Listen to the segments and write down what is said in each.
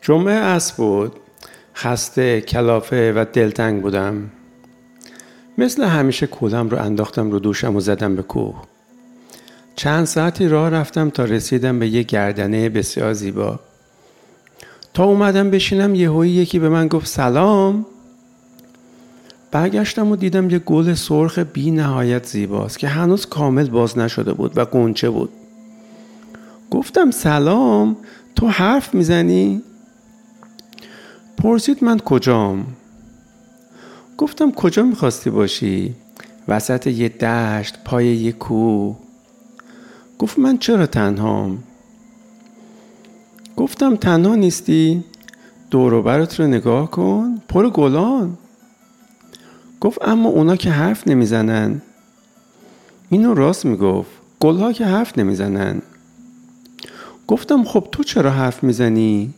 جمعه از بود. خسته کلافه و دلتنگ بودم. مثل همیشه کولم رو انداختم رو دوشم و زدم به کوه. چند ساعتی راه رفتم تا رسیدم به یه گردنه بسیار زیبا. تا اومدم بشینم یهویی یکی به من گفت سلام. برگشتم و دیدم یه گل سرخ بی نهایت زیباست که هنوز کامل باز نشده بود و گنچه بود. گفتم سلام تو حرف می‌زنی؟ پرسید من کجام؟ گفتم کجا می‌خواستی باشی؟ وسط یه دشت پای یه کوه گفت من چرا تنهام؟ گفتم تنها نیستی؟ دور برات رو نگاه کن پر گلان گفت اما اونا که حرف نمی‌زنن اینو راست می‌گفت گلها که حرف نمی‌زنن گفتم خب تو چرا حرف می‌زنی؟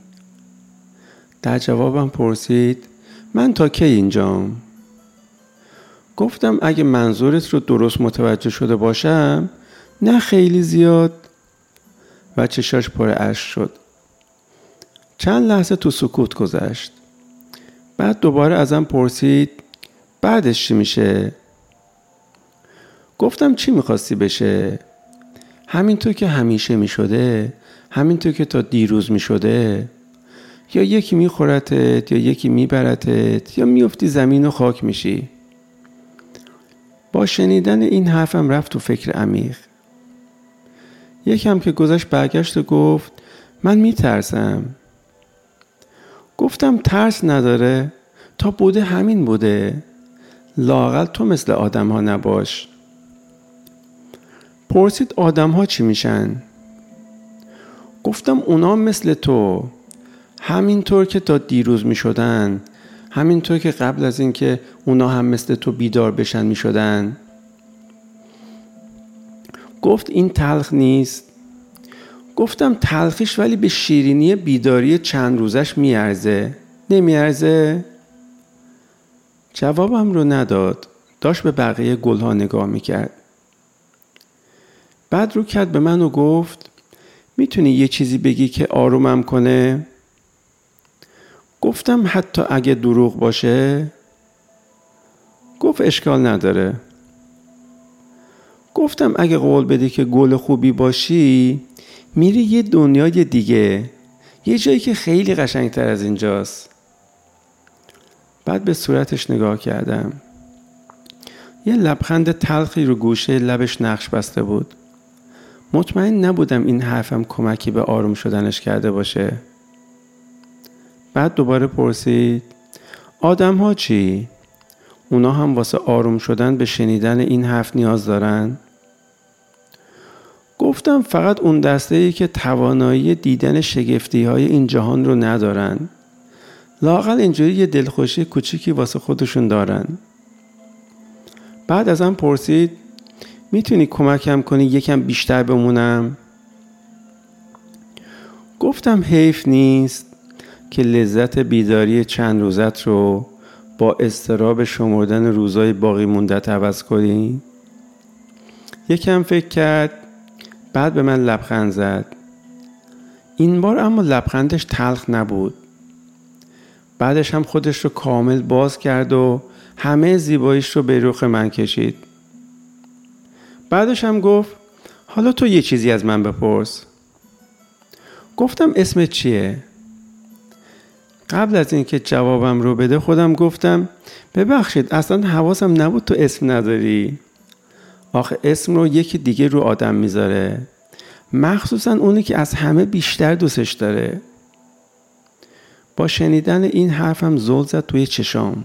در جوابم پرسید من تا کی اینجام؟ گفتم اگه منظورت رو درست متوجه شده باشم نه خیلی زیاد و چشاش پر اش شد چند لحظه تو سکوت گذشت بعد دوباره ازم پرسید بعدش چی میشه؟ گفتم چی می‌خواستی بشه؟ همینطور که همیشه می‌شده همینطور که تا دیروز می‌شده یا یکی میخورتت یا یکی میبرتت یا میفتی زمین و خاک میشی. با شنیدن این حرفم رفت تو فکر عمیق. یکم که گذشت برگشت و گفت من میترسم. گفتم ترس نداره. تا بوده همین بوده. لاقل تو مثل آدم ها نباش. پرسید آدم ها چی میشن؟ گفتم اونا مثل تو. همینطور که تا دیروز می شدن همینطور که قبل از اینکه اونا هم مثل تو بیدار بشن می شدن گفت این تلخ نیست. گفتم تلخیش ولی به شیرینی بیداری چند روزش میارزه. نمیارزه؟ جوابم رو نداد. داشت به بقیه گلها نگاه می‌کرد. بعد رو کرد به من و گفت می‌تونی یه چیزی بگی که آرومم کنه؟ گفتم حتی اگه دروغ باشه گفت اشکال نداره. گفتم اگه قول بدی که گل خوبی باشی میری یه دنیای دیگه یه جایی که خیلی قشنگتر از اینجاست. بعد به صورتش نگاه کردم. یه لبخند تلخی رو گوشه لبش نقش بسته بود. مطمئن نبودم این حرفم کمکی به آروم شدنش کرده باشه. بعد دوباره پرسید آدم ها چی؟ اونا هم واسه آروم شدن به شنیدن این حرف نیاز دارن؟ گفتم فقط اون دسته ای که توانایی دیدن شگفتی های این جهان رو ندارن لاقل اینجوری یه دلخوشی کوچیکی واسه خودشون دارن بعد ازم پرسید می‌تونی کمکم کنی یکم بیشتر بمونم؟ گفتم حیف نیست که لذت بیداری چند روزت رو با استراب شمردن روزای باقی موندت عوض کنی؟ یکم فکر کرد بعد به من لبخند زد این بار اما لبخندش تلخ نبود بعدش هم خودش رو کامل باز کرد و همه زیباییش رو به رخ من کشید بعدش هم گفت حالا تو یه چیزی از من بپرس گفتم اسمت چیه؟ قبل از اینکه جوابم رو بده خودم گفتم ببخشید اصلا حواسم نبود تو اسم نداری؟ آخه اسم رو یکی دیگه رو آدم می‌ذاره. مخصوصا اونی که از همه بیشتر دوستش داره. با شنیدن این حرفم زل زد توی چشام.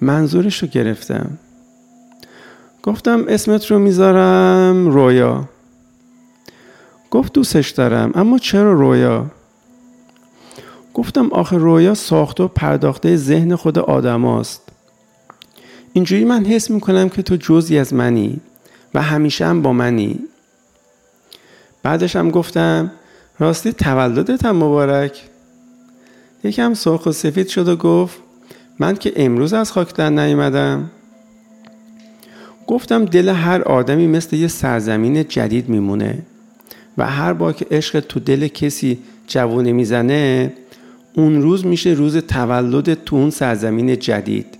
منظورش رو گرفتم. گفتم اسمت رو می‌ذارم رویا. گفت دوستش دارم اما چرا رویا؟ گفتم آخه رویا ساخته و پرداخته ذهن خود آدم است. اینجوری من حس می‌کنم که تو جزی از منی و همیشه هم با منی. بعدش هم گفتم راستی تولدت هم مبارک. یکم سرخ و سفید شد و گفت من که امروز از خاک در نیومدم. گفتم دل هر آدمی مثل یه سرزمین جدید میمونه و هر بار که عشق تو دل کسی جوونه می‌زنه اون روز میشه روز تولد تو اون سرزمین جدید.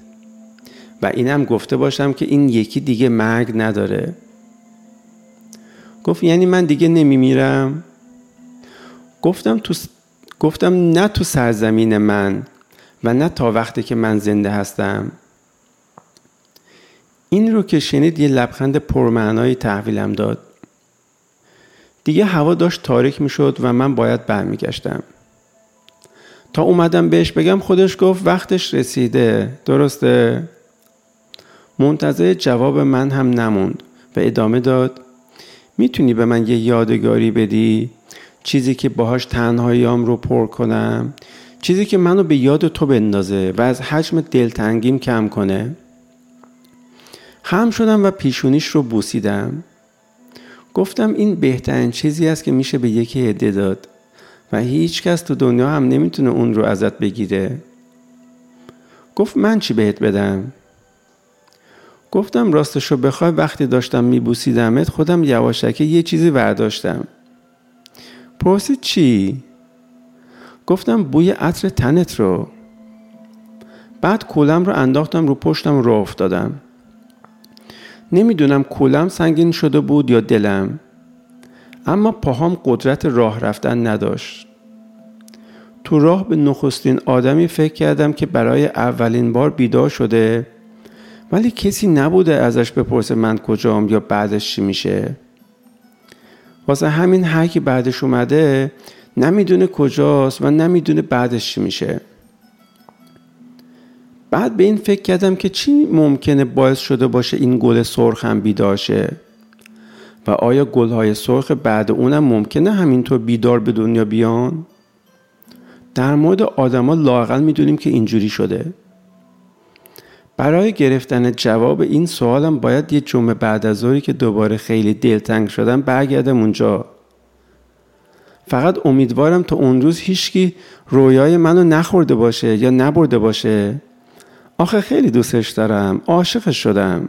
و اینم گفته باشم که این یکی دیگه مرگ نداره. گفت یعنی من دیگه نمیمیرم؟ گفتم تو گفتم نه تو سرزمین من و نه تا وقتی که من زنده هستم. این رو که شنید یه لبخند پرمعنایی تحویلم داد. دیگه هوا داشت تاریک می شد و من باید برمیگشتم. تا اومدم بهش بگم خودش گفت وقتش رسیده. درسته؟ منتظر جواب من هم نموند. و ادامه داد می‌تونی به من یه یادگاری بدی؟ چیزی که باهاش تنهاییام رو پر کنم؟ چیزی که منو به یاد تو بندازه و از حجم دلتنگیم کم کنه؟ خم شدم و پیشونیش رو بوسیدم. گفتم این بهترین چیزی است که میشه به یکی هده داد. و هیچ کس تو دنیا هم نمی‌تونه اون رو ازت بگیره. گفت من چی بهت بدم؟ گفتم راستشو بخوای وقتی داشتم میبوسیدمت خودم یواشکی یه چیزی برداشتم پرسید چی؟ گفتم بوی عطر تنت رو. بعد کولم رو انداختم رو پشتم رو افتادم. نمی‌دونم کولم سنگین شده بود یا دلم. اما پاهام قدرت راه رفتن نداشت. تو راه به نخستین آدمی فکر کردم که برای اولین بار بیدار شده ولی کسی نبوده ازش بپرسه من کجام یا بعدش چی میشه. واسه همین هر کی بعدش اومده نمی‌دونه کجاست و نمی‌دونه بعدش چی میشه. بعد به این فکر کردم که چی ممکنه باعث شده باشه این گل سرخ هم بیدار شه. و آیا گلهای سرخ بعد اونم ممکنه همینطور بیدار به دنیا بیان؟ در مورد آدما لاقل می‌دونیم که اینجوری شده. برای گرفتن جواب این سوالم باید یه جمعه بعد از ظهری که دوباره خیلی دلتنگ شدم برگردم اونجا. فقط امیدوارم تا اون روز هیچکی رویای منو نخورده باشه یا نبرده باشه. آخه خیلی دوستش دارم عاشقش شدم.